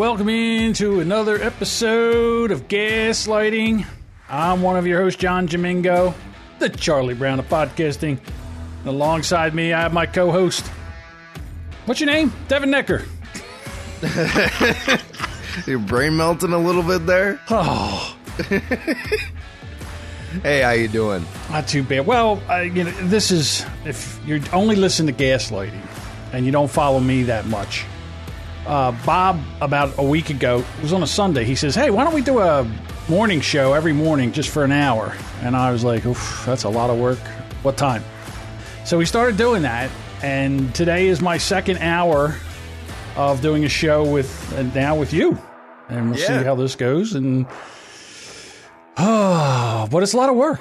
welcome into another episode of Gaslighting. I'm one of your hosts, John Jamingo, the Charlie Brown of podcasting. And alongside me, I have my co-host. What's your name? Devin Necker. Your brain melting a little bit there. Oh, Hey, how you doing? not too bad. Well, I, you know, this is if you're only listening to Gaslighting and you don't follow me that much. Uh, Bob, about a week ago, it was on a Sunday. He says, "Hey, why don't we do a morning show every morning just for an hour?" And I was like, Oof, "That's a lot of work. What time?" So we started doing that, and today is my second hour of doing a show with and now with you, and we'll Yeah. see how this goes. And oh, but it's a lot of work.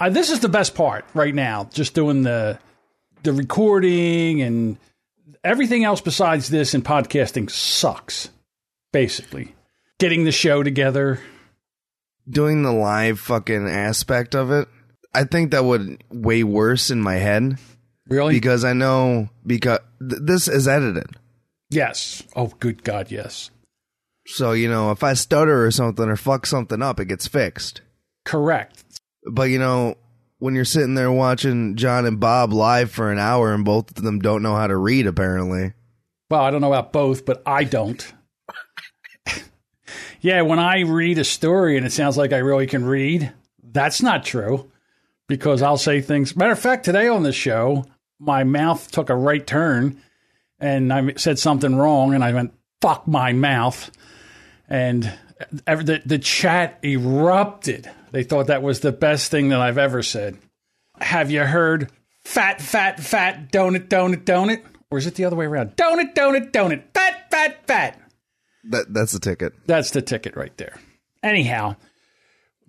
Uh, this is the best part right now, just doing the the recording and everything else besides this in podcasting sucks. Basically, getting the show together. Doing the live fucking aspect of it. I think that would way worse in my head Really? because I know because th- this is edited. yes. Oh, good God, yes. So, you know, if I stutter or something or fuck something up, it gets fixed. Correct. But, you know, when you're sitting there watching John and Bob live for an hour and both of them don't know how to read, apparently. Well, I don't know about both, but I don't. yeah, when I read a story and it sounds like I really can read, that's not true because I'll say things. Matter of fact, today on the show, my mouth took a right turn and I said something wrong and I went, fuck my mouth. And the, the chat erupted. They thought that was the best thing that I've ever said. Have you heard fat, fat, fat, donut, donut, donut? Or is it the other way around? Donut, donut, donut, fat, fat, fat. That That's the ticket. That's the ticket right there. Anyhow,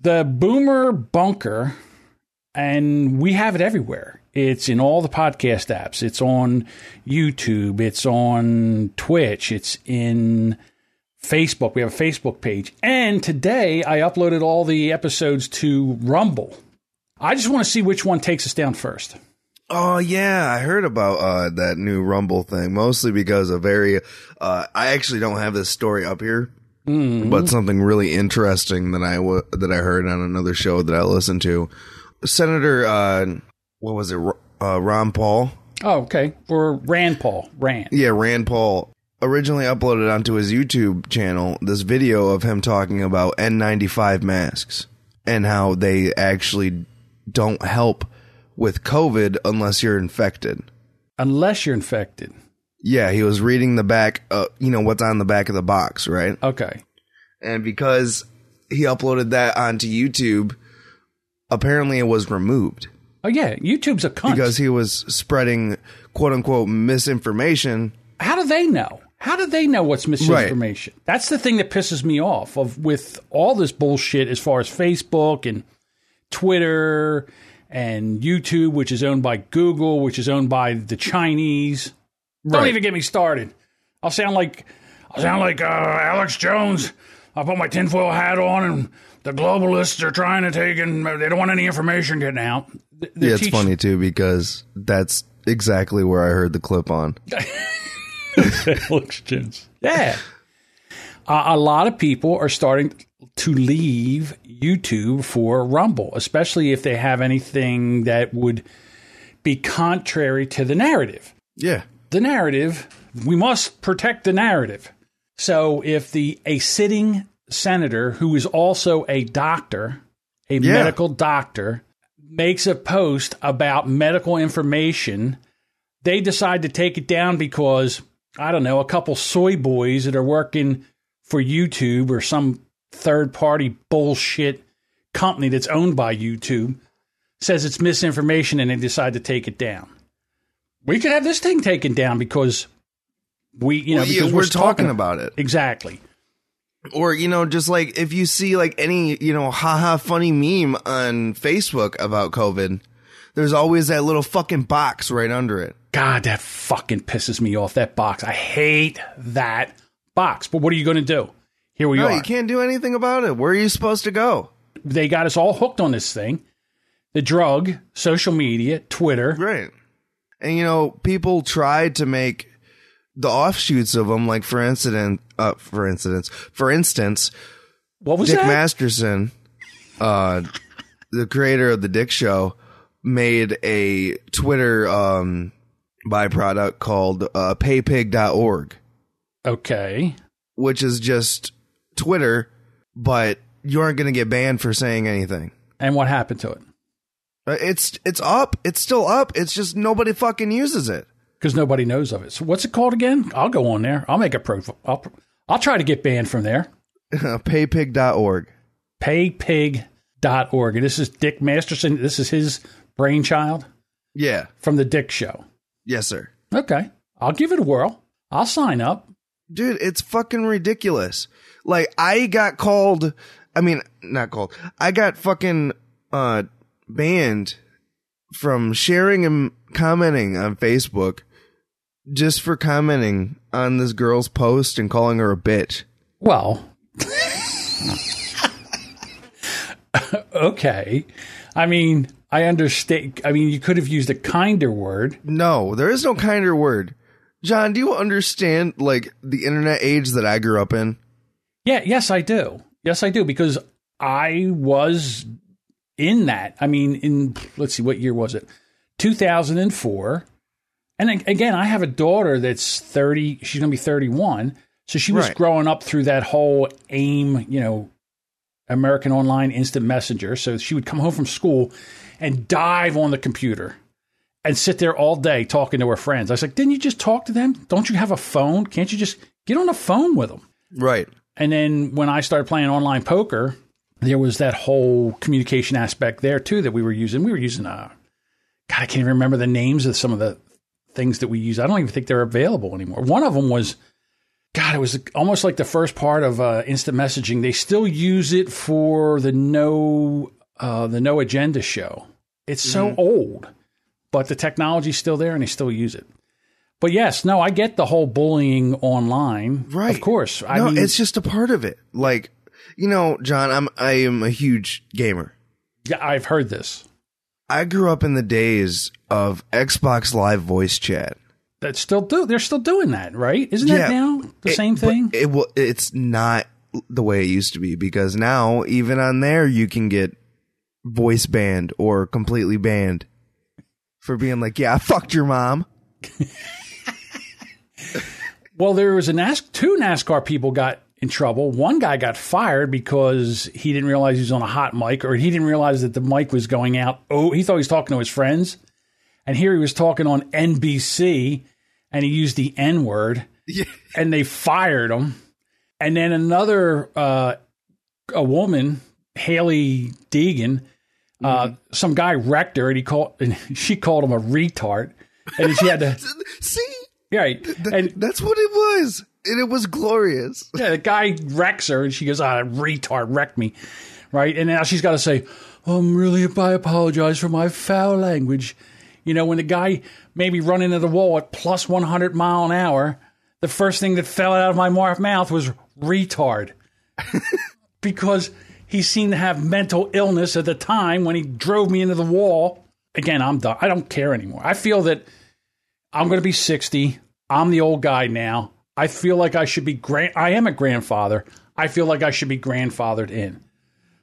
the Boomer Bunker, and we have it everywhere. It's in all the podcast apps. It's on YouTube. It's on Twitch. It's in Facebook. We have a Facebook page. And today I uploaded all the episodes to Rumble. I just want to see which one takes us down first. Oh yeah, I heard about uh, that new Rumble thing mostly because a very uh, I actually don't have this story up here, but something really interesting that I w- that I heard on another show that I listened to. Senator, uh, what was it? Uh, Ron Paul, Oh, okay. Or Rand Paul. Rand. yeah, Rand Paul originally uploaded onto his YouTube channel this video of him talking about N95 masks and how they actually don't help with COVID unless you're infected. Unless you're infected. Yeah, he was reading the back, uh, you know, what's on the back of the box, right? Okay. And because he uploaded that onto YouTube, apparently it was removed Oh, yeah. YouTube's a cunt. because he was spreading quote unquote misinformation. how do they know? How do they know what's misinformation? That's the thing that pisses me off of with all this bullshit as far as Facebook and Twitter and YouTube, which is owned by Google, which is owned by the Chinese. Don't even get me started. I'll sound like I'll sound like uh, Alex Jones. I put my tinfoil hat on, and the globalists are trying to take, and they don't want any information getting out. The- the Yeah, it's teach- funny too because that's exactly where I heard the clip on. Alex Jones. Yeah. Uh, a lot of people are starting to leave YouTube for Rumble, especially if they have anything that would be contrary to the narrative. Yeah. The narrative, we must protect the narrative. So if the a sitting senator who is also a doctor, a Yeah. medical doctor, makes a post about medical information, they decide to take it down because I don't know, a couple soy boys that are working for YouTube or some third party bullshit company that's owned by YouTube says it's misinformation and they decide to take it down. We could have this thing taken down because we, you know, Well, yeah, because we're, we're, talking about it. exactly. Or, you know, just like if you see like any, you know, haha funny meme on Facebook about COVID, there's always that little fucking box right under it. God, that fucking pisses me off. That box. I hate that box. But what are you going to do? Here we No, are. you can't do anything about it. Where are you supposed to go? They got us all hooked on this thing. The drug, social media, Twitter. Right. And you know, people tried to make the offshoots of them, like for instance, uh, for instance, for instance, What was Dick that? Masterson, uh, the creator of the Dick Show, made a Twitter um, byproduct called uh, paypig.org, okay. which is just Twitter, but you aren't going to get banned for saying anything. And what happened to it? Uh, It's it's up. It's still up. It's just nobody fucking uses it. Because nobody knows of it. So what's it called again? I'll go on there. I'll make a profile. I'll, I'll try to get banned from there. paypig.org. Paypig.org. And this is Dick Masterson. This is his brainchild Yeah. from the Dick Show. Yes, sir. Okay. I'll give it a whirl. I'll sign up. dude, it's fucking ridiculous. Like I got called, I mean, not called. I got fucking uh banned from sharing and commenting on Facebook just for commenting on this girl's post and calling her a bitch. Well, okay. I mean, I understand. I mean, you could have used a kinder word. No, there is no kinder word. John, do you understand like the internet age that I grew up in? Yeah, yes, I do. Yes, I do because I was in that. I mean, in let's see, what year was it? 2004. And again, I have a daughter that's 30. She's going to be 31. So she was Right. growing up through that whole AIM, you know, American Online Instant Messenger. So she would come home from school and dive on the computer and sit there all day talking to her friends. I was like, didn't you just talk to them? Don't you have a phone? Can't you just get on the phone with them? Right. And then when I started playing online poker, there was that whole communication aspect there too that we were using. We were using uh God, I can't even remember the names of some of the things that we use. I don't even think they're available anymore. One of them was God, it was almost like the first part of uh, instant messaging. They still use it for the no uh, the no agenda show. It's so old, but the technology's still there and they still use it. But yes, no, I get the whole bullying online. Right. Of course. I no, mean, it's just a part of it. Like, you know, John, I'm I am a huge gamer. Yeah, I've heard this. I grew up in the days of Xbox Live voice chat. That still do. They're still doing that, right? Isn't Yeah. that now the It- same thing? It will. It's not the way it used to be because now even on there you can get voice banned or completely banned for being like, "Yeah, I fucked your mom." well, there was a NAS. Two NASCAR people got in trouble. One guy got fired because he didn't realize he was on a hot mic, or he didn't realize that the mic was going out. Oh, he thought he was talking to his friends, and here he was talking on NBC, and he used the N word, Yeah. and they fired him. And then another, uh, a woman, Hailie Deegan, uh, some guy wrecked her, and he called, and she called him a retard, and she had to, See, right, and that's what it was, and it was glorious. yeah, the guy wrecks her, and she goes, "Ah, retard wrecked me," right? And now she's got to say, "I'm really, I apologize for my foul language." You know, when the guy made me run into the wall at plus 100 mile an hour, the first thing that fell out of my mouth was retard, because he seemed to have mental illness at the time when he drove me into the wall. Again, I'm done. I don't care anymore. I feel that I'm going to be 60. I'm the old guy now. I feel like I should be grand. I am a grandfather. I feel like I should be grandfathered in.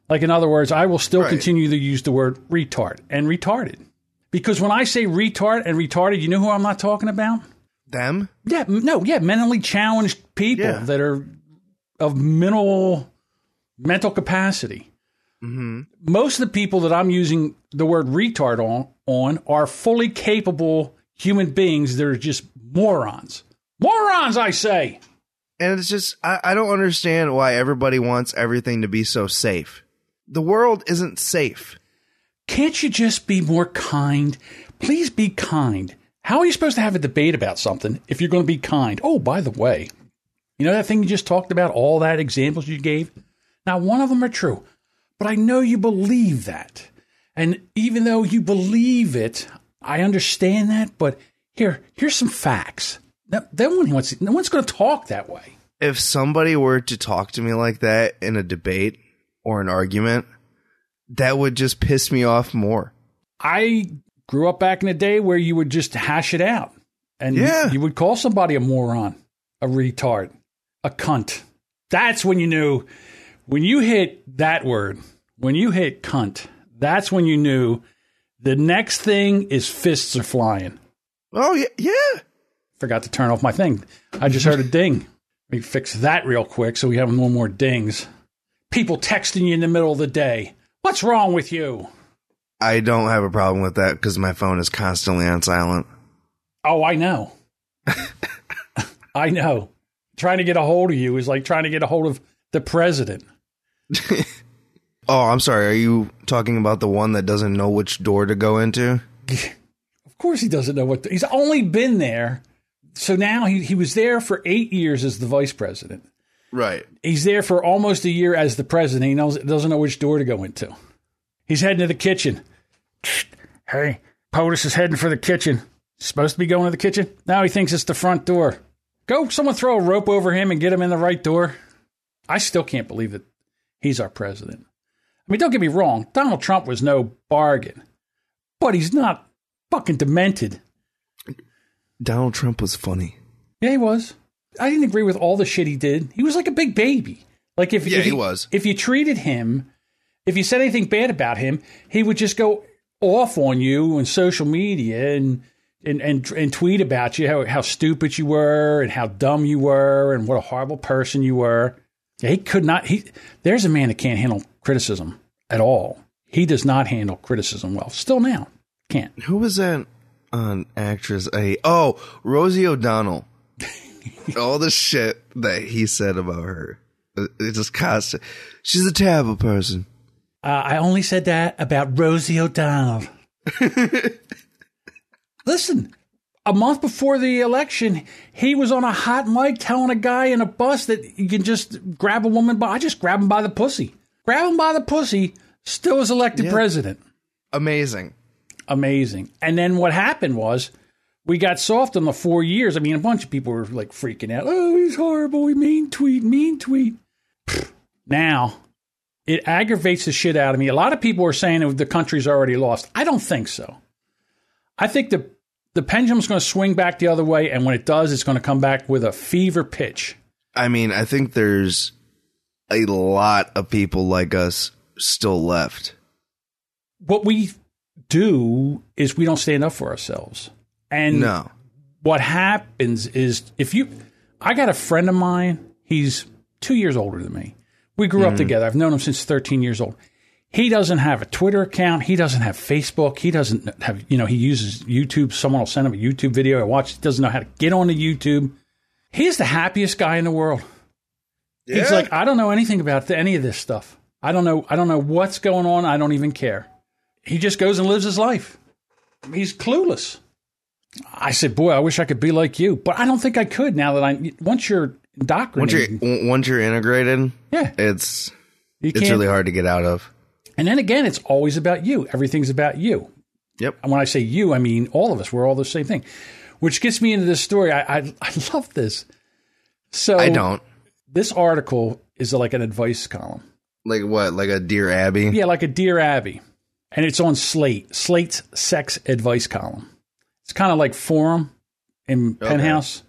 Like in other words, I will still Right. continue to use the word retard and retarded. Because when I say retard and retarded, you know who I'm not talking about? Them, Yeah, no, yeah, mentally challenged people Yeah. that are of mental mental capacity. Mm-hmm. Most of the people that I'm using the word retard on on are fully capable human beings They're just morons. Morons, I say. and it's just I, I don't understand why everybody wants everything to be so safe. The world isn't safe. Can't you just be more kind? Please be kind. How are you supposed to have a debate about something if you're going to be kind? Oh, by the way, you know that thing you just talked about, all that examples you gave? Now, one of them are true, but I know you believe that. And even though you believe it, I understand that, but here, here's some facts. No, no one wants, no one's going to talk that way. If somebody were to talk to me like that in a debate or an argument, that would just piss me off more. I grew up back in the day where you would just hash it out And Yeah. you, you would call somebody a moron, a retard, a cunt. That's when you knew, when you hit that word, when you hit cunt, that's when you knew the next thing is fists are flying. Oh yeah, yeah. Forgot to turn off my thing. I just heard a ding. Let me fix that real quick so we have no more dings. People texting you in the middle of the day. What's wrong with you? I don't have a problem with that because my phone is constantly on silent. Oh, I know. I know. Trying to get a hold of you is like trying to get a hold of the president. Oh, I'm sorry. Are you talking about the one that doesn't know which door to go into? Of course, he doesn't know what. he's only been there. So now he, he was there for eight years as the vice president. Right. He's there for almost a year as the president. He knows doesn't know which door to go into. He's heading to the kitchen. Hey, POTUS is heading for the kitchen. Supposed to be going to the kitchen. Now he thinks it's the front door. Go, someone throw a rope over him and get him in the right door. I still can't believe that he's our president. I mean, don't get me wrong. Donald Trump was no bargain, but he's not fucking demented. Donald Trump was funny. Yeah, he was. I didn't agree with all the shit he did. He was like a big baby. Like if Yeah, if he you- was. If you treated him, if you said anything bad about him, he would just go off on you on social media and and and, and tweet about you how how stupid you were and how dumb you were and what a horrible person you were. Yeah, he could not. He there's a man that can't handle criticism at all. He does not handle criticism well. Still now, can't. Who was that on actress? A oh, Rosie O'Donnell. All the shit that he said about her. It it just constant. She's a terrible person. Uh, I only said that about Rosie O'Donnell. Listen, a month before the election, he was on a hot mic telling a guy in a bus that you can just grab a woman by. I just grab him by the pussy. Grab him by the pussy. Still was elected president. Amazing. Amazing. And then what happened was we got soft on the four years. I mean, a bunch of people were like freaking out. Oh, he's horrible. He mean tweet, mean tweet. Now, it aggravates the shit out of me. A lot of people are saying the country's already lost. I don't think so. I think the the pendulum's going to swing back the other way, and when it does, it's going to come back with a fever pitch. I mean, I think there's a lot of people like us still left. What we do is we don't stand up for ourselves. And No. what happens is if you I got a friend of mine, he's 2 years older than me. We grew up mm. together. I've known him since 13 years old. He doesn't have a Twitter account, he doesn't have Facebook, he doesn't have, you know, he uses YouTube. Someone will send him a YouTube video I watch, he doesn't know how to get onto YouTube. He's the happiest guy in the world. He's like, I don't know anything about any of this stuff. I don't know. I don't know what's going on. I don't even care. He just goes and lives his life. He's clueless. I said, boy, I wish I could be like you, but I don't think I could. Now that I once you're Once indoctrinated, you're once you're integrated, yeah, it's it's really hard to get out of. And then again, it's always about you. Everything's about you. Yep. And when I say you, I mean all of us. We're all the same thing. Which gets me into this story. I I, I love this. So I don't. This article is like an advice column. Like what? Like a Dear Abby? Yeah, like a Dear Abby. And it's on Slate, Slate's sex advice column. It's kind of like Forum in Penthouse.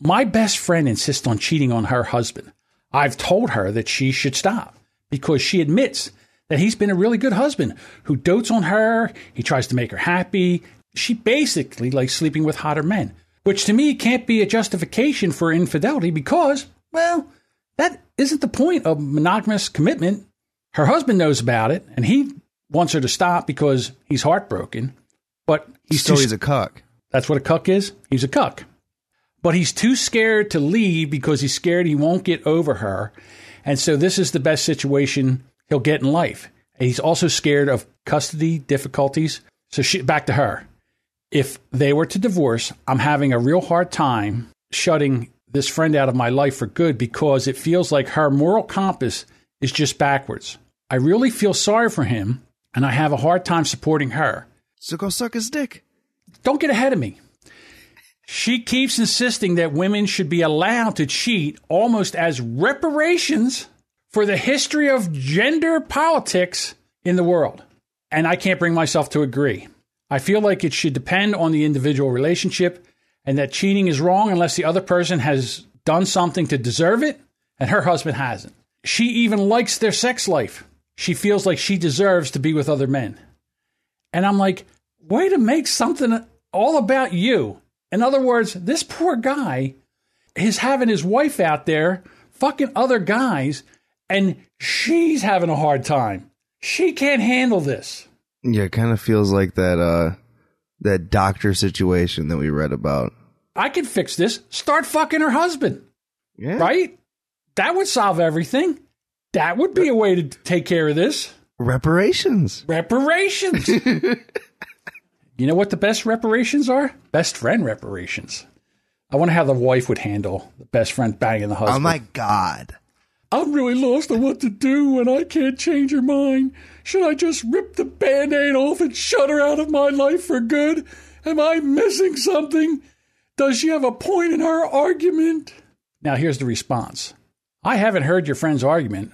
My best friend insists on cheating on her husband. I've told her that she should stop because she admits that he's been a really good husband who dotes on her. He tries to make her happy. She basically likes sleeping with hotter men, which to me can't be a justification for infidelity because, well, that isn't the point of monogamous commitment. Her husband knows about it and he wants her to stop because he's heartbroken, but he's so too he's a cuck. that's what a cuck is. He's a cuck. But he's too scared to leave because he's scared he won't get over her. And so this is the best situation he'll get in life. And he's also scared of custody difficulties. So she, back to her. If they were to divorce, I'm having a real hard time shutting this friend out of my life for good because it feels like her moral compass is just backwards. I really feel sorry for him and I have a hard time supporting her. So go suck his dick. Don't get ahead of me. She keeps insisting that women should be allowed to cheat almost as reparations for the history of gender politics in the world. And I can't bring myself to agree. I feel like it should depend on the individual relationship and that cheating is wrong unless the other person has done something to deserve it, and her husband hasn't. She even likes their sex life. She feels like she deserves to be with other men. And I'm like, way to make something all about you. In other words, this poor guy is having his wife out there fucking other guys, and she's having a hard time. She can't handle this. Yeah, it kind of feels like that uh that doctor situation that we read about. I could fix this. Start fucking her husband. Yeah. Right? That would solve everything. That would be a way to take care of this. Reparations. Reparations. you know what the best reparations are? Best friend reparations. I wonder how the wife would handle the best friend banging the husband. Oh my god. I'm really lost on what to do and I can't change her mind. Should I just rip the band aid off and shut her out of my life for good? Am I missing something? Does she have a point in her argument? Now, here's the response I haven't heard your friend's argument,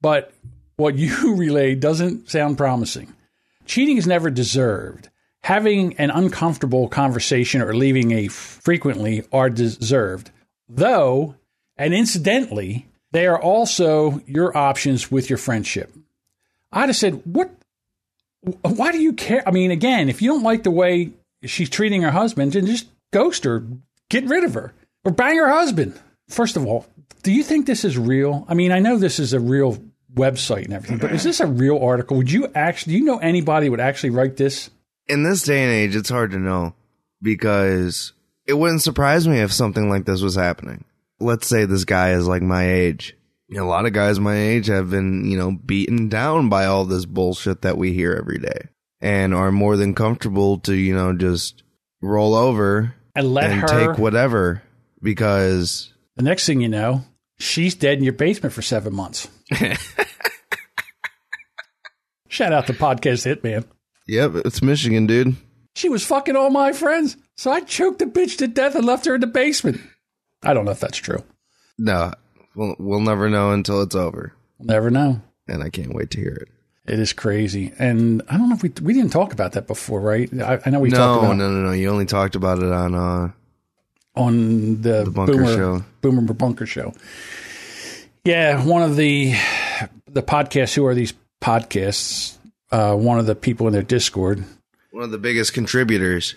but what you relayed doesn't sound promising. Cheating is never deserved. Having an uncomfortable conversation or leaving a frequently are deserved. Though, and incidentally, they are also your options with your friendship. I'd have said, what? Why do you care? I mean, again, if you don't like the way she's treating her husband, then just ghost her, get rid of her, or bang her husband. First of all, do you think this is real? I mean, I know this is a real website and everything, but is this a real article? Would you actually, do you know anybody would actually write this? In this day and age, it's hard to know because it wouldn't surprise me if something like this was happening. Let's say this guy is like my age. You know, a lot of guys my age have been, you know, beaten down by all this bullshit that we hear every day and are more than comfortable to, you know, just roll over And let and her, take whatever because the next thing you know, she's dead in your basement for seven months. Shout out to Podcast Hitman. Yep, it's Michigan, dude. She was fucking all my friends, so I choked the bitch to death and left her in the basement. I don't know if that's true. No, we'll, we'll never know until it's over. Never know. And I can't wait to hear it. It is crazy, and I don't know if we we didn't talk about that before, right? I, I know we no, talked about it. no, no, no. You only talked about it on uh on the, The Bunker Boomer, Show. Boomer Bunker Show. Yeah, one of the the podcasts. Who are these podcasts? Uh, one of the people in their Discord. one of the biggest contributors.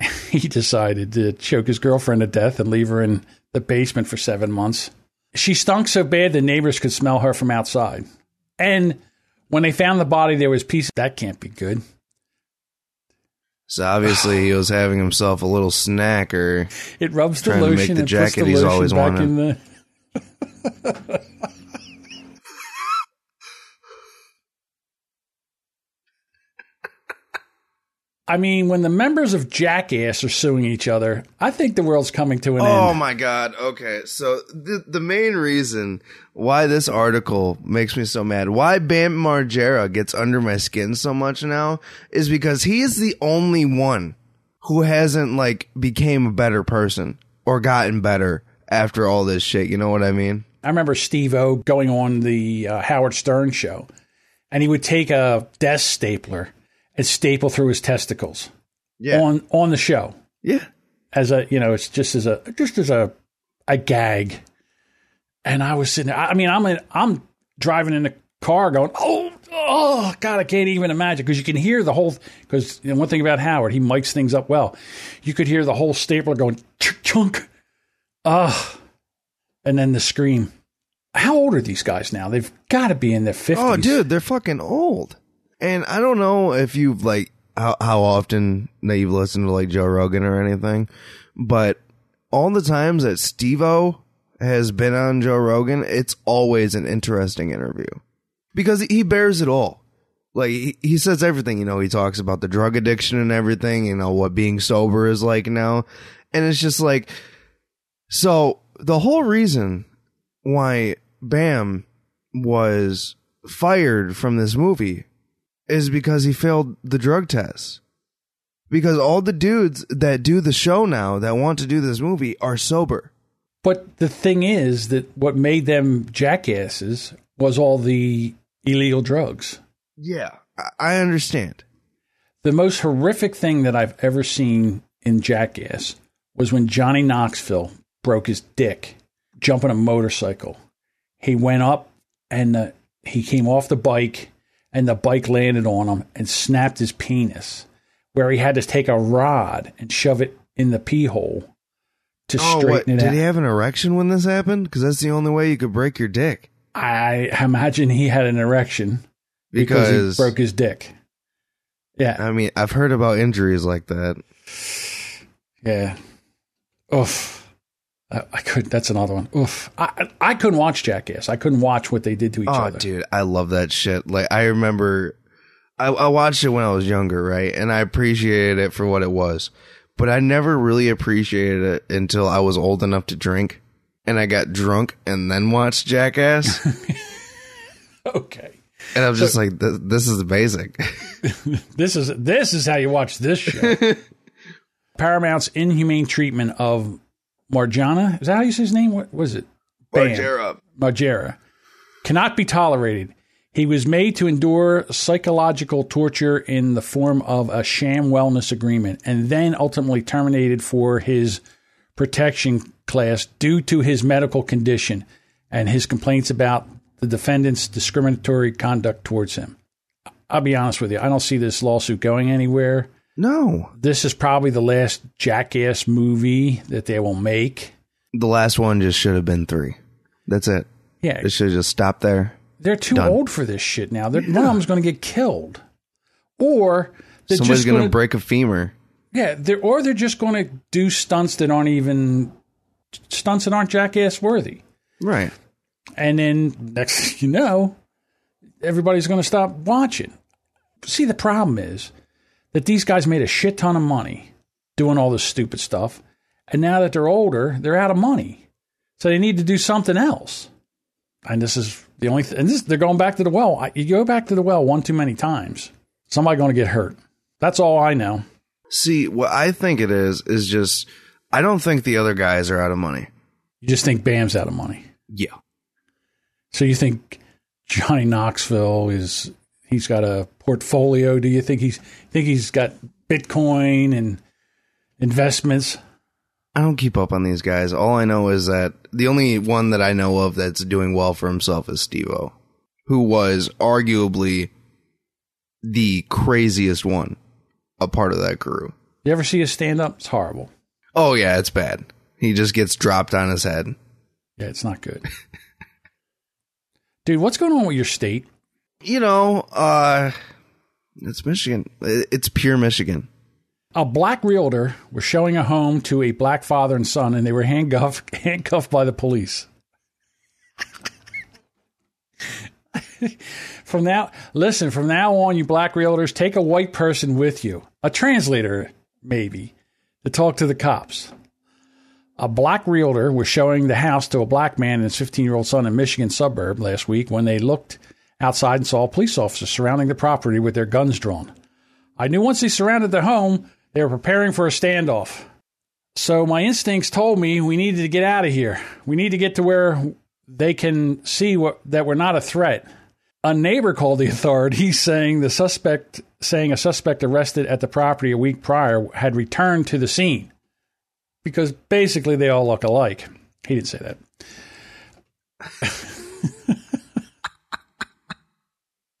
He decided to choke his girlfriend to death and leave her in the basement for seven months. She stunk so bad the neighbors could smell her from outside. And when they found the body, there was pieces. That can't be good. So obviously he was having himself a little snack or It rubs the Trying to make lotion the and puts the jacket he's lotion always wanted. I mean, when the members of Jackass are suing each other, I think the world's coming to an Oh end. Oh my god. Okay. So the the main reason why this article makes me so mad, why Bam Margera gets under my skin so much now is because he is the only one who hasn't like became a better person or gotten better after all this shit. You know what I mean? I remember Steve-O going on the uh, Howard Stern show, and he would take a desk stapler and staple through his testicles Yeah. on on the show. yeah. as a you know it's just as a just as a a gag and i was sitting there i mean i'm in, i'm driving in the car going oh oh god i can't even imagine because you can hear the whole because you know, one thing about howard he mics things up well you could hear the whole stapler going chunk chunk ah and then the scream how old are these guys now they've got to be in their 50s Oh, dude, they're fucking old. And I don't know if you've like how how often that you've listened to like Joe Rogan or anything, but all the times that Steve-O has been on Joe Rogan, it's always an interesting interview because he bears it all. Like he, he says everything, you know, he talks about the drug addiction and everything, you know, what being sober is like now. And it's just like, so the whole reason why Bam was fired from this movie is because he failed the drug test. Because all the dudes that do the show now that want to do this movie are sober. But the thing is that what made them jackasses was all the illegal drugs. Yeah, I- understand. The most horrific thing that I've ever seen in Jackass was when Johnny Knoxville broke his dick jumping a motorcycle. He went up and uh, he came off the bike and the bike landed on him and snapped his penis, where he had to take a rod and shove it in the pee hole to Oh, straighten what? it Did out. he have an erection when this happened? Because that's the only way you could break your dick. I imagine he had an erection because, Because he broke his dick. Yeah, I mean, I've heard about injuries like that. yeah. Oof. I, I could. That's another one. Oof. I I couldn't watch Jackass. I couldn't watch what they did to each other. Oh, other. dude, I love that shit. Like, I remember, I, I watched it when I was younger, right? And I appreciated it for what it was, but I never really appreciated it until I was old enough to drink, and I got drunk and then watched Jackass, Okay. and I was just like, this, "This is the basic." This is this is how you watch this show. Paramount's inhumane treatment of Marjana. Is that how you say his name? What was it? Bam. Margera. Margera cannot be tolerated. He was made to endure psychological torture in the form of a sham wellness agreement and then ultimately terminated for his protection class due to his medical condition and his complaints about the defendant's discriminatory conduct towards him. I'll be honest with you, I don't see this lawsuit going anywhere. No, This is probably the last jackass movie that they will make. the last one just should have been three. That's it. Yeah, It should have just stopped there. They're too Done. old for this shit now. They're, One of them's going to get killed, or they're Somebody's gonna going to break a femur. yeah, they're, or they're just going to do stunts that aren't even stunts that aren't jackass worthy. Right. And then next thing you know, everybody's going to stop watching. See, the problem is that these guys made a shit ton of money doing all this stupid stuff, and now that they're older, they're out of money, so they need to do something else. And this is the only, th- and this they're going back to the well. I- You go back to the well one too many times, somebody going to get hurt. That's all I know. See, what I think it is is just I don't think the other guys are out of money. You just think Bam's out of money. Yeah. So you think Johnny Knoxville is he's got a portfolio? Do you think he's think he's got Bitcoin and investments? I don't keep up on these guys. All I know is that the only one that I know of that's doing well for himself is Steve-O, who was arguably the craziest one a part of that crew. You ever see his stand up? It's horrible. Oh yeah, it's bad. He just gets dropped on his head. Yeah, it's not good. Dude, what's going on with your state? You know, uh it's Michigan. It's pure Michigan. A black realtor was showing a home to a black father and son, and they were handcuffed handcuffed by the police. from now, listen. From now on, you black realtors take a white person with you, a translator maybe, to talk to the cops. A black realtor was showing the house to a black man and his 15 year old son in Michigan suburb last week when they looked outside and saw police officers surrounding the property with their guns drawn. I knew once they surrounded the home, they were preparing for a standoff. So my instincts told me we needed to get out of here. We need to get to where they can see what, that we're not a threat. A neighbor called the authorities saying the suspect saying a suspect arrested at the property a week prior had returned to the scene. Because basically they all look alike. He didn't say that.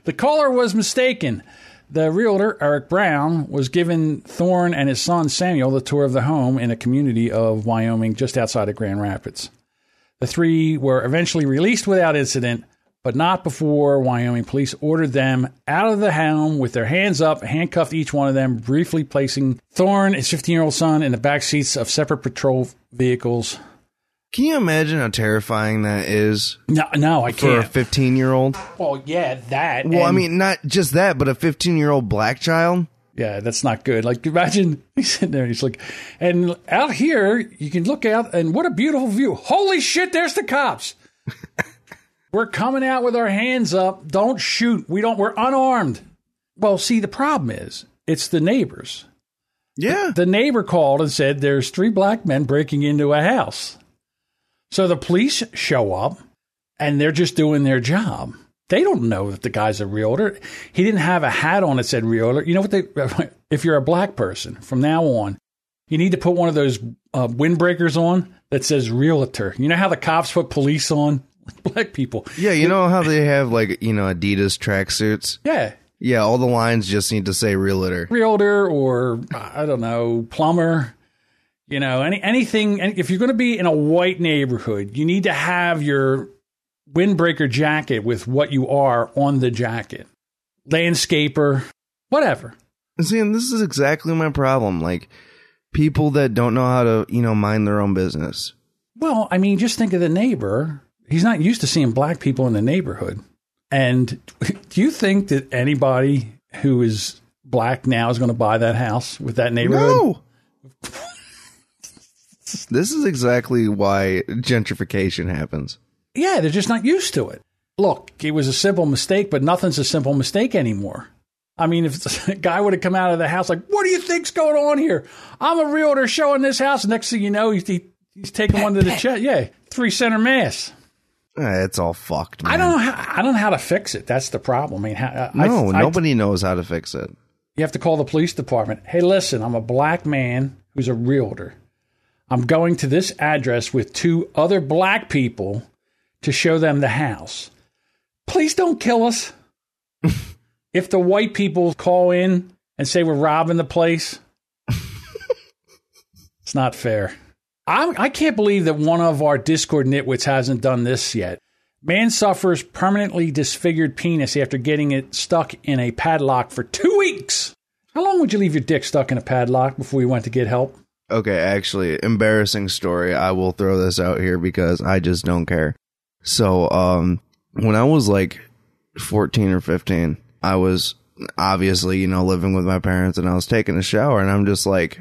the caller was mistaken. The realtor, Eric Brown, was given Thorne and his son Samuel the tour of the home in a community of Wyoming just outside of Grand Rapids. The three were eventually released without incident, but not before Wyoming police ordered them out of the home with their hands up, handcuffed each one of them, briefly placing Thorne, his 15 year old son, in the back seats of separate patrol vehicles. Can you imagine how terrifying that is No, no, I can't. for a 15 year old? well, yeah, that. Well, I and- mean, not just that, but a 15 year old black child. Yeah, that's not good. Like imagine he's sitting there and he's like, and out here you can look out and what a beautiful view. Holy shit, there's the cops. we're coming out with our hands up. Don't shoot. We don't we're unarmed. Well, see, the problem is it's the neighbors. Yeah. The neighbor called and said there's three black men breaking into a house. So the police show up and they're just doing their job. They don't know that the guy's a realtor. He didn't have a hat on that said realtor. You know what they if you're a black person from now on, You need to put one of those uh, windbreakers on that says realtor. You know how the cops put police on black people? Yeah, you know how they have like you know Adidas tracksuits. Yeah, Yeah, all the lines just need to say realtor. realtor or I don't know plumber. You know, any anything. If you're going to be in a white neighborhood, you need to have your windbreaker jacket with what you are on the jacket. Landscaper, whatever. See, and this is exactly my problem. Like people that don't know how to you know mind their own business. Well, I mean, just think of the neighbor. He's not used to seeing black people in the neighborhood. And do you think that anybody who is black now is going to buy that house with that neighborhood? No. this is exactly why gentrification happens. Yeah, they're just not used to it. Look, it was a simple mistake, but nothing's a simple mistake anymore. I mean, if a guy would have come out of the house like, "What do you think's going on here? I'm a realtor showing this house." Next thing you know, he's he, he's taking one to the chest. Yeah, three center mass. Eh, It's all fucked. Man. I don't know. How, I don't know how to fix it. That's the problem. I mean, how, No, I, I, nobody knows how to fix it. you have to call the police department. Hey, listen, I'm a black man who's a realtor. I'm going to this address with two other black people to show them the house. Please don't kill us. if the white people call in and say we're robbing the place, it's not fair. I, I can't believe that one of our Discord nitwits hasn't done this yet. Man suffers permanently disfigured penis after getting it stuck in a padlock for two weeks. How long would you leave your dick stuck in a padlock before you went to get help? Okay, actually, embarrassing story. I will throw this out here because I just don't care. So, um, when I was like 14 or 15, I was obviously, you know, living with my parents and I was taking a shower and I'm just like,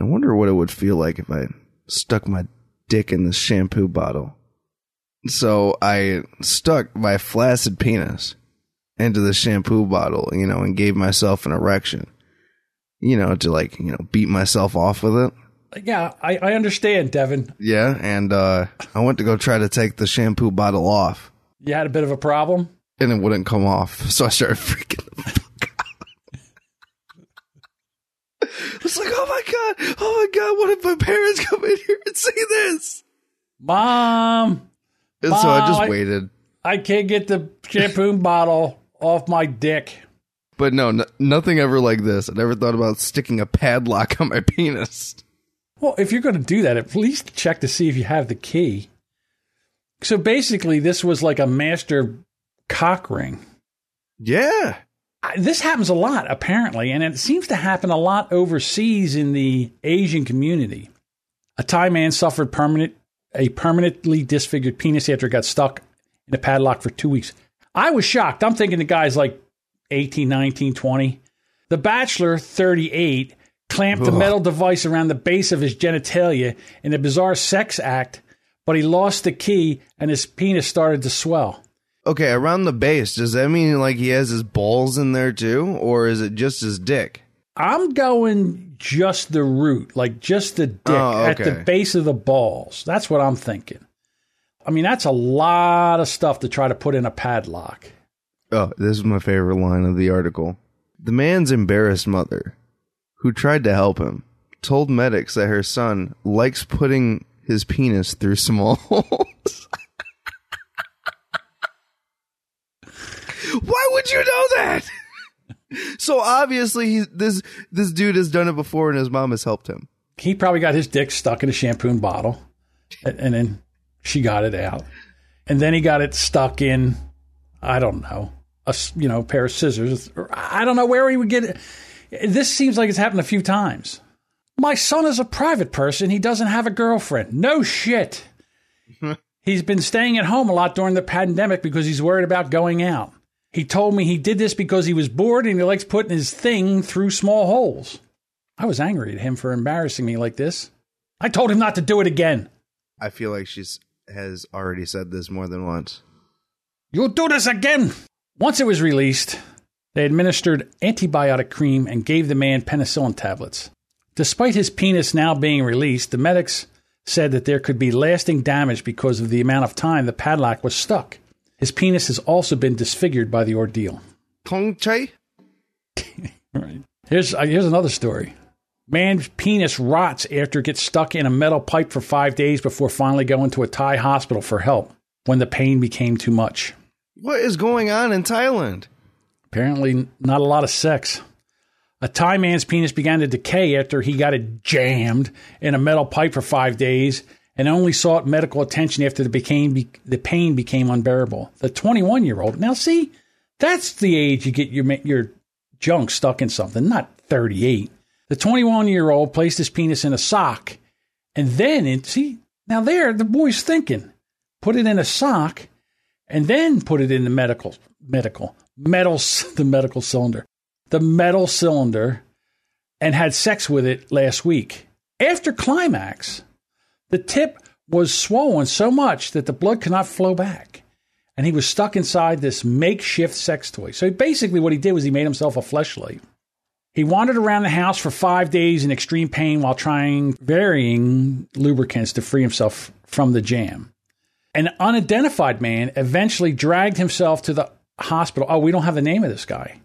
I wonder what it would feel like if I stuck my dick in the shampoo bottle. So I stuck my flaccid penis into the shampoo bottle, you know, and gave myself an erection, you know, to like, you know, beat myself off with it. Yeah, I, I understand, Devin. Yeah, and uh, I went to go try to take the shampoo bottle off, You had a bit of a problem. and it wouldn't come off. So I started freaking the fuck out. It's like, oh my god, oh my god, what if my parents come in here and see this? Mom, And so I just I- waited. I can't get the shampoo bottle off my dick. But no, n- nothing ever like this. I never thought about sticking a padlock on my penis. Well, if you're going to do that, at least check to see if you have the key. So basically, this was like a master cock ring. Yeah. I- This happens a lot, apparently, and it seems to happen a lot overseas in the Asian community. A Thai man suffered permanent a permanently disfigured penis after it got stuck in a padlock for two weeks. I was shocked. I'm thinking the guy's like 18, 19, 20. The Bachelor, 38, clamped Ugh. metal device around the base of his genitalia in a bizarre sex act, but he lost the key and his penis started to swell. Okay, around the base, does that mean like he has his balls in there too? Or is it just his dick? I'm going just the root, like just the dick Oh, at the base of the balls. That's what I'm thinking. I mean, that's a lot of stuff to try to put in a padlock. Oh, this is my favorite line of the article. The man's embarrassed mother, who tried to help him, told medics that her son likes putting his penis through small holes. Why would you know that? so obviously, he, this this dude has done it before, and his mom has helped him. He probably got his dick stuck in a shampoo bottle, and then she got it out, and then he got it stuck in, I don't know, a you know pair of scissors. I don't know where he would get it. This seems like it's happened a few times. My son is a private person. He doesn't have a girlfriend. No shit. He's been staying at home a lot during the pandemic because he's worried about going out. He told me he did this because he was bored and he likes putting his thing through small holes. I was angry at him for embarrassing me like this. I told him not to do it again. I feel like she's has already said this more than once. You'll do this again. Once it was released, they administered antibiotic cream and gave the man penicillin tablets. Despite his penis now being released, the medics said that there could be lasting damage because of the amount of time the padlock was stuck. His penis has also been disfigured by the ordeal. Tong Chai? Right. Here's uh, here's another story. Man's penis rots after it gets stuck in a metal pipe for five days before finally going to a Thai hospital for help when the pain became too much. What is going on in Thailand? Apparently, not a lot of sex. A Thai man's penis began to decay after he got it jammed in a metal pipe for five days and only sought medical attention after the, became, the pain became unbearable. The 21 year old, now see, that's the age you get your, your junk stuck in something, not 38. The 21 year old placed his penis in a sock and then, in, see, now there, the boy's thinking, put it in a sock and then put it in the medical, medical, metal, the medical cylinder the metal cylinder and had sex with it last week. After climax, the tip was swollen so much that the blood could not flow back. And he was stuck inside this makeshift sex toy. So basically, what he did was he made himself a fleshlight. He wandered around the house for five days in extreme pain while trying varying lubricants to free himself from the jam. An unidentified man eventually dragged himself to the hospital. Oh, we don't have the name of this guy.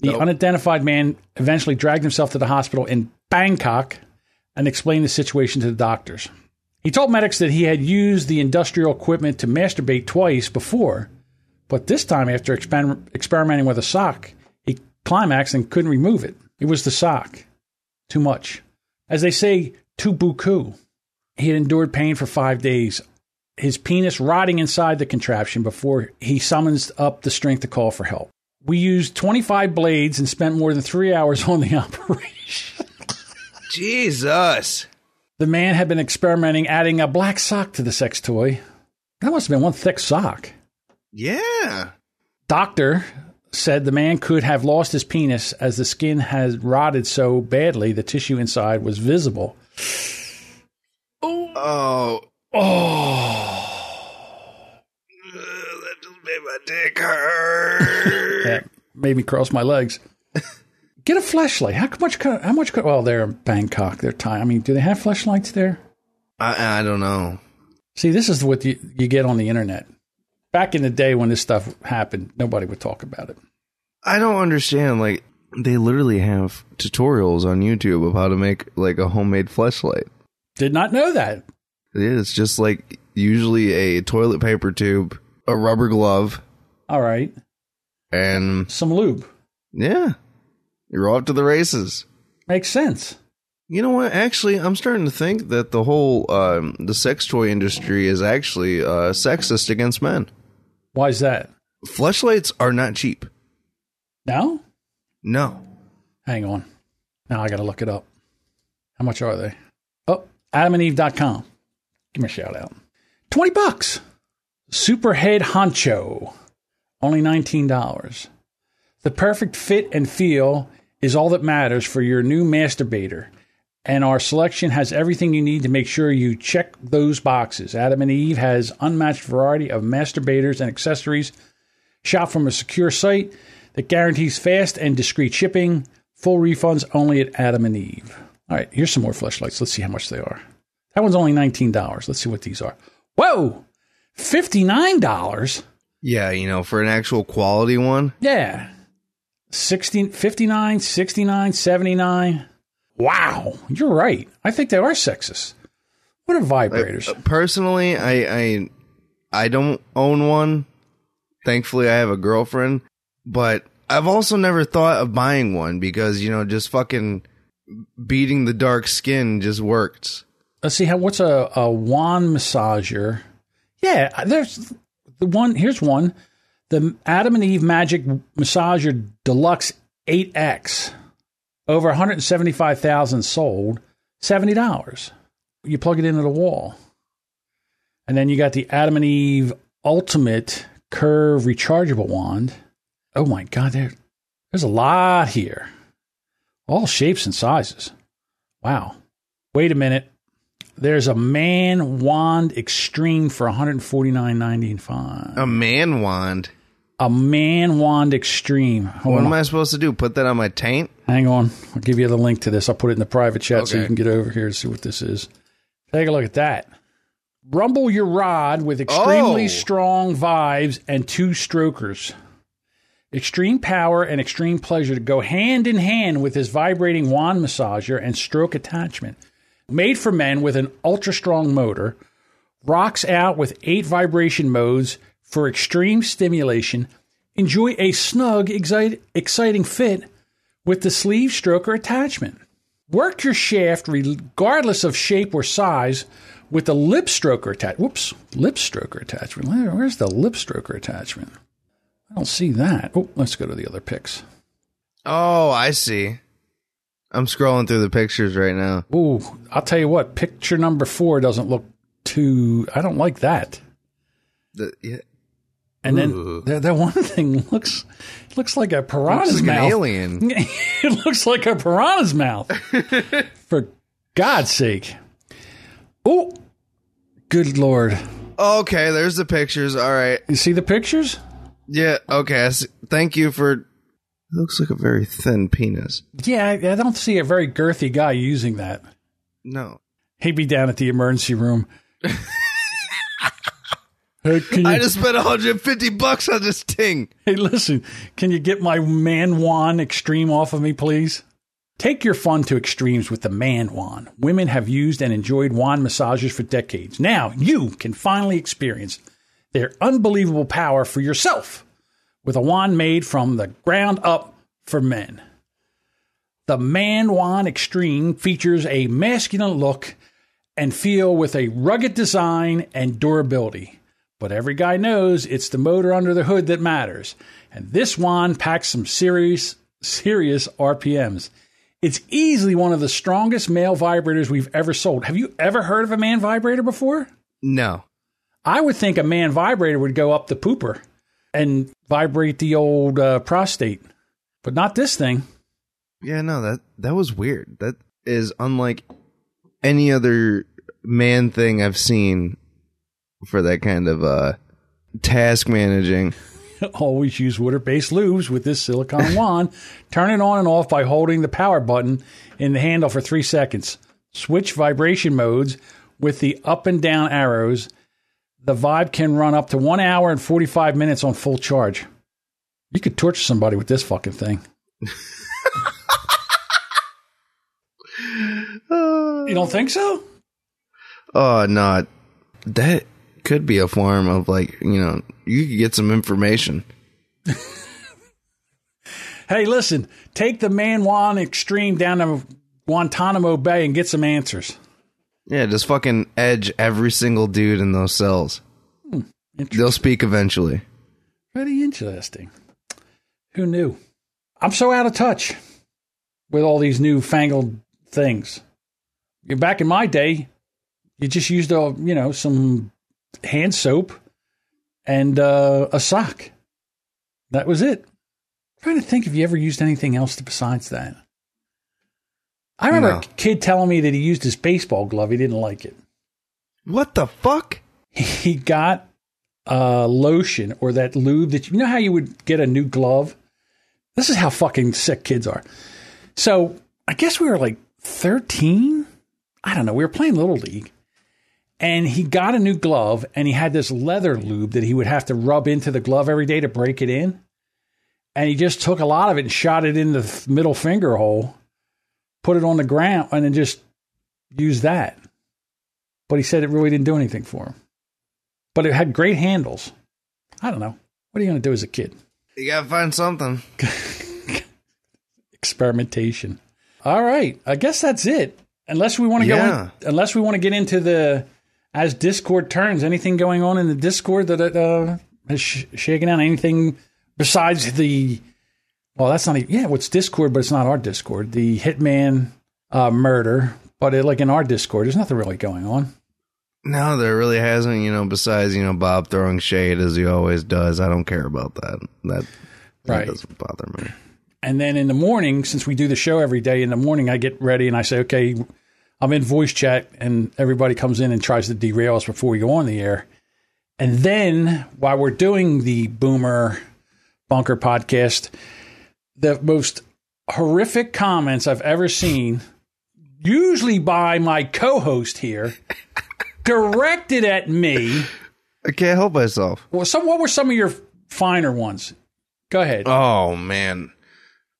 The nope. unidentified man eventually dragged himself to the hospital in Bangkok and explained the situation to the doctors. He told medics that he had used the industrial equipment to masturbate twice before, but this time, after exper- experimenting with a sock, he climaxed and couldn't remove it. It was the sock. Too much. As they say, too buku. He had endured pain for five days, his penis rotting inside the contraption before he summons up the strength to call for help. We used 25 blades and spent more than three hours on the operation. Jesus. The man had been experimenting adding a black sock to the sex toy. That must have been one thick sock. Yeah. Doctor said the man could have lost his penis as the skin had rotted so badly the tissue inside was visible. Oh. Oh. Oh. that just made my dick hurt that made me cross my legs. Get a fleshlight. How much? How much? Well, they're in Bangkok. They're Thai. I mean, do they have fleshlights there? I, I don't know. See, this is what you, you get on the internet. Back in the day when this stuff happened, nobody would talk about it. I don't understand. Like, they literally have tutorials on YouTube of how to make like a homemade fleshlight. Did not know that. It is just like usually a toilet paper tube, a rubber glove. All right and some lube. Yeah, you're off to the races. Makes sense. You know what? Actually, I'm starting to think that the whole um, the sex toy industry is actually uh, sexist against men. Why is that? Fleshlights are not cheap. No. No. Hang on. Now I got to look it up. How much are they? Oh, adamandeve.com. Give me a shout out. 20 bucks. Superhead Honcho only $19. The perfect fit and feel is all that matters for your new masturbator. And our selection has everything you need to make sure you check those boxes. Adam and Eve has unmatched variety of masturbators and accessories. Shop from a secure site that guarantees fast and discreet shipping. Full refunds only at Adam and Eve. All right, here's some more fleshlights. Let's see how much they are. That one's only $19. Let's see what these are. Whoa! $59? Yeah, you know, for an actual quality one. Yeah. 16, 59, 69, 79. Wow, you're right. I think they are sexist. What are vibrators? Uh, personally, I, I I don't own one. Thankfully, I have a girlfriend, but I've also never thought of buying one because you know, just fucking beating the dark skin just works. Let's see how. What's a a wand massager? Yeah, there's the one here's one. The Adam and Eve Magic Massager Deluxe 8X. Over 175,000 sold. $70. You plug it into the wall. And then you got the Adam and Eve Ultimate Curve Rechargeable Wand. Oh my God, there, there's a lot here. All shapes and sizes. Wow. Wait a minute. There's a man wand extreme for 149.95. A man wand. A man wand extreme. Hold what on. am I supposed to do? Put that on my taint? Hang on. I'll give you the link to this. I'll put it in the private chat okay. so you can get over here and see what this is. Take a look at that. Rumble your rod with extremely oh. strong vibes and two strokers. Extreme power and extreme pleasure to go hand in hand with his vibrating wand massager and stroke attachment. Made for men with an ultra strong motor, rocks out with eight vibration modes for extreme stimulation. Enjoy a snug, excite- exciting fit with the sleeve stroker attachment. Work your shaft regardless of shape or size with the lip stroker attachment. Whoops, lip stroker attachment. Where's the lip stroker attachment? I don't see that. Oh, let's go to the other pics. Oh, I see. I'm scrolling through the pictures right now. Ooh, I'll tell you what. Picture number four doesn't look too. I don't like that. The, yeah, And Ooh. then that, one thing looks looks like a piranha's looks like an mouth. alien. it looks like a piranha's mouth. For God's sake. Oh, good lord! Okay, there's the pictures. All right. You see the pictures? Yeah. Okay. Thank you for. It looks like a very thin penis. Yeah, I, I don't see a very girthy guy using that. No. He'd be down at the emergency room. hey, can I you, just spent 150 bucks on this thing. hey, listen, can you get my man wand extreme off of me, please? Take your fun to extremes with the man wand. Women have used and enjoyed wand massages for decades. Now you can finally experience their unbelievable power for yourself with a wand made from the ground up for men. The Man Wand Extreme features a masculine look and feel with a rugged design and durability. But every guy knows it's the motor under the hood that matters. And this wand packs some serious, serious RPMs. It's easily one of the strongest male vibrators we've ever sold. Have you ever heard of a man vibrator before? No. I would think a man vibrator would go up the pooper and vibrate the old uh, prostate, but not this thing. Yeah, no, that that was weird. That is unlike any other man thing I've seen for that kind of uh task managing. Always use water based lubes with this silicone wand. Turn it on and off by holding the power button in the handle for three seconds. Switch vibration modes with the up and down arrows. The Vibe can run up to one hour and 45 minutes on full charge. You could torture somebody with this fucking thing. You don't think so? Uh, oh no, that could be a form of like you know you could get some information. Hey, listen, take the Man Wand Extreme down to Guantanamo Bay and get some answers. Yeah, just fucking edge every single dude in those cells. They'll speak eventually. Pretty interesting. Who knew? I'm so out of touch with all these newfangled things. Back in my day, you just used a you know some hand soap and uh, a sock. That was it. I'm trying to think if you ever used anything else besides that. I remember No. a kid telling me that he used his baseball glove. He didn't like it. What the fuck? he got a lotion or that lube that you know how you would get a new glove. This is how fucking sick kids are. So I guess we were like thirteen. I don't know. We were playing little league, and he got a new glove, and he had this leather lube that he would have to rub into the glove every day to break it in. And he just took a lot of it and shot it in the middle finger hole, put it on the ground, and then just use that. But he said it really didn't do anything for him but it had great handles. I don't know. What are you going to do as a kid? You gotta find something. Experimentation. All right. I guess that's it. Unless we want to Yeah. go in, unless we want to get into the as Discord turns, anything going on in the Discord that uh, has sh- shaken out anything besides the well, that's not even, yeah, It's Discord, but it's not our Discord. The Hitman uh, murder, but it, like in our Discord, there's nothing really going on. No, there really hasn't. You know, besides you know Bob throwing shade as he always does. I don't care about that. That that Right. doesn't bother me. And then in the morning, since we do the show every day, in the morning I get ready and I say, okay, I'm in voice chat, and everybody comes in and tries to derail us before we go on the air. And then while we're doing the Boomer Bunker podcast, the most horrific comments I've ever seen, usually by my co host here, directed at me. I can't help myself. Well, some what were some of your finer ones? Go ahead. Oh man.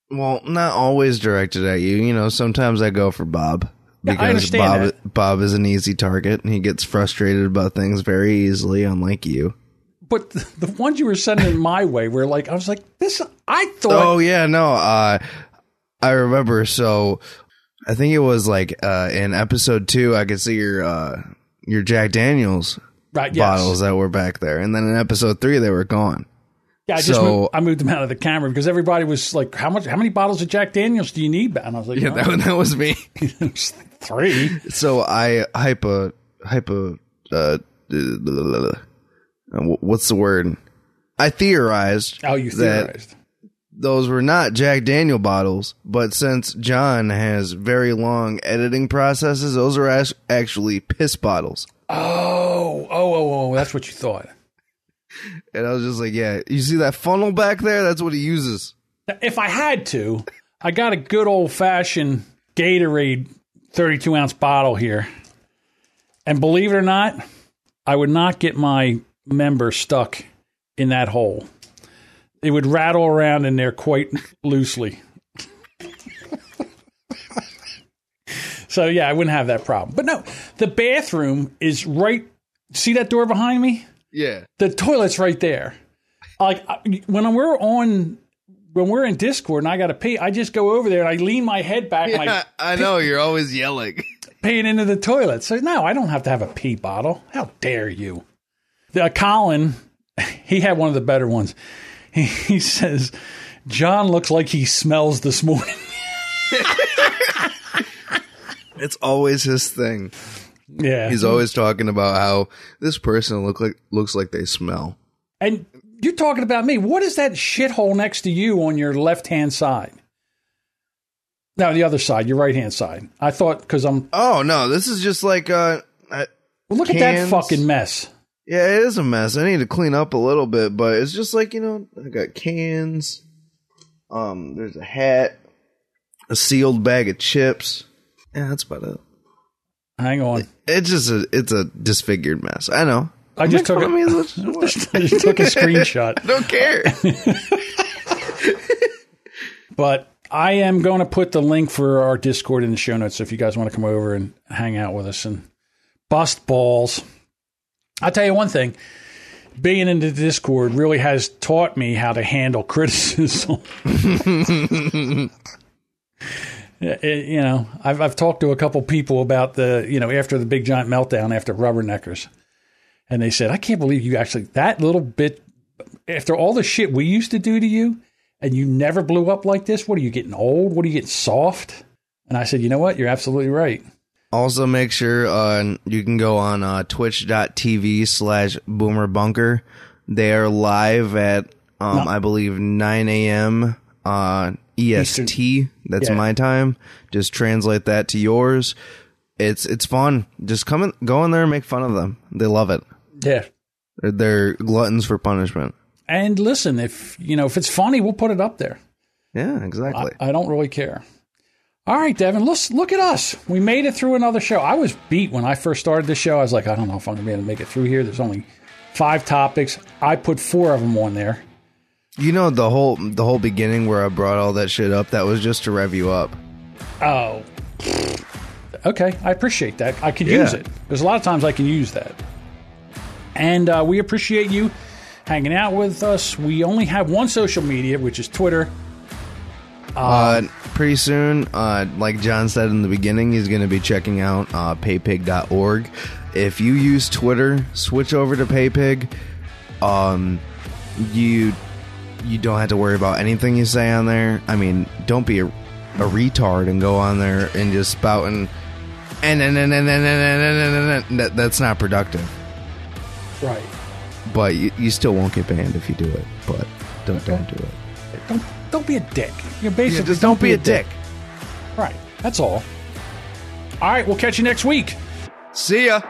Well, not always directed at you. You know, sometimes I go for Bob Yeah, because understand Bob that. Bob is an easy target and he gets frustrated about things very easily, unlike you. But the, the ones you were sending my way were like, I was like, this. I thought. Oh yeah, no. Uh, I remember. So I think it was like uh, in episode two. I could see your uh, your Jack Daniels right. Yes. bottles that were back there, and then in episode three they were gone. Yeah, I just So- moved, I moved them out of the camera because everybody was like, "How much? How many bottles of Jack Daniels do you need?" And I was like, Yeah, that, that was me. three. so I hypo hypo uh, uh, what's the word? I theorized Oh, you theorized. those were not Jack Daniel bottles, but since John has very long editing processes, those are as- actually piss bottles. Oh, oh, oh, oh! That's what you thought. And I was just like, yeah, you see that funnel back there? That's what he uses. If I had to, I got a good old fashioned Gatorade 32 ounce bottle here. And believe it or not, I would not get my member stuck in that hole. It would rattle around in there quite loosely. so, yeah, I wouldn't have that problem. But no, the bathroom is right. See that door behind me? Yeah. the toilet's right there. Like when we're on, when we're in Discord and I got to pee, I just go over there and I lean my head back and I I know, you're always yelling. pee it into the toilet. So no, I don't have to have a pee bottle. How dare you? The, uh, Colin, he had one of the better ones. He, he says, John looks like he smells this morning. It's always his thing. yeah. He's always talking about how this person look like looks like they smell. and you're talking about me. What is that shithole next to you on your left hand side? No, the other side, your right hand side. I thought because I'm Oh no, this is just like uh, I, Well, look at that fucking mess. Yeah, it is a mess. I need to clean up a little bit, but it's just like you know, I got cans. Um, there's a hat, a sealed bag of chips. Yeah, that's about it. Hang on. It's just a it's a disfigured mess. I know. I just took a, me as much as you want. I just took a screenshot. I don't care. But I am going to put the link for our Discord in the show notes. So if you guys want to come over and hang out with us and bust balls, I'll tell you one thing. Being in the Discord really has taught me how to handle criticism. It- you know, I've I've talked to a couple people about the you know after the big giant meltdown after Rubberneckers, and they said I can't believe you actually that little bit after all the shit we used to do to you, and you never blew up like this. What are you getting old? What are you getting soft? And I said, you know what? You're absolutely right. Also, make sure uh, you can go on uh, twitch.tv slash boomer bunker. They are live at, um, No. I believe, 9 a.m. Uh, EST. That's Yeah. my time. Just translate that to yours. It's it's fun. Just come in, go in there and make fun of them. They love it. Yeah. They're, they're gluttons for punishment. And listen, if you know if it's funny, we'll put it up there. Yeah, exactly. I don't really care. All right, Devin, let's look at us. We made it through another show. I was beat when I first started the show. I was like, I don't know if I'm going to be able to make it through here. There's only five topics. I put four of them on there. you know the whole the whole beginning where I brought all that shit up. That was just to rev you up. Oh, okay. I appreciate that. I could Yeah. use it. There's a lot of times I can use that. And uh, we appreciate you hanging out with us. We only have one social media, which is Twitter. Uh, pretty soon, uh, like John said in the beginning, he's going to be checking out uh, paypig.org. If you use Twitter, switch over to Paypig. Um, you you don't have to worry about anything you say on there. I mean, don't be a, a retard and go on there and just spout and and and and and and and, and, and, and, that, that's not productive. Right. But you, you still won't get banned if you do it. But don't don't do it. Don't don't be a dick. You're basically just don't be a dick. Right. That's all. All right. We'll catch you next week. See ya.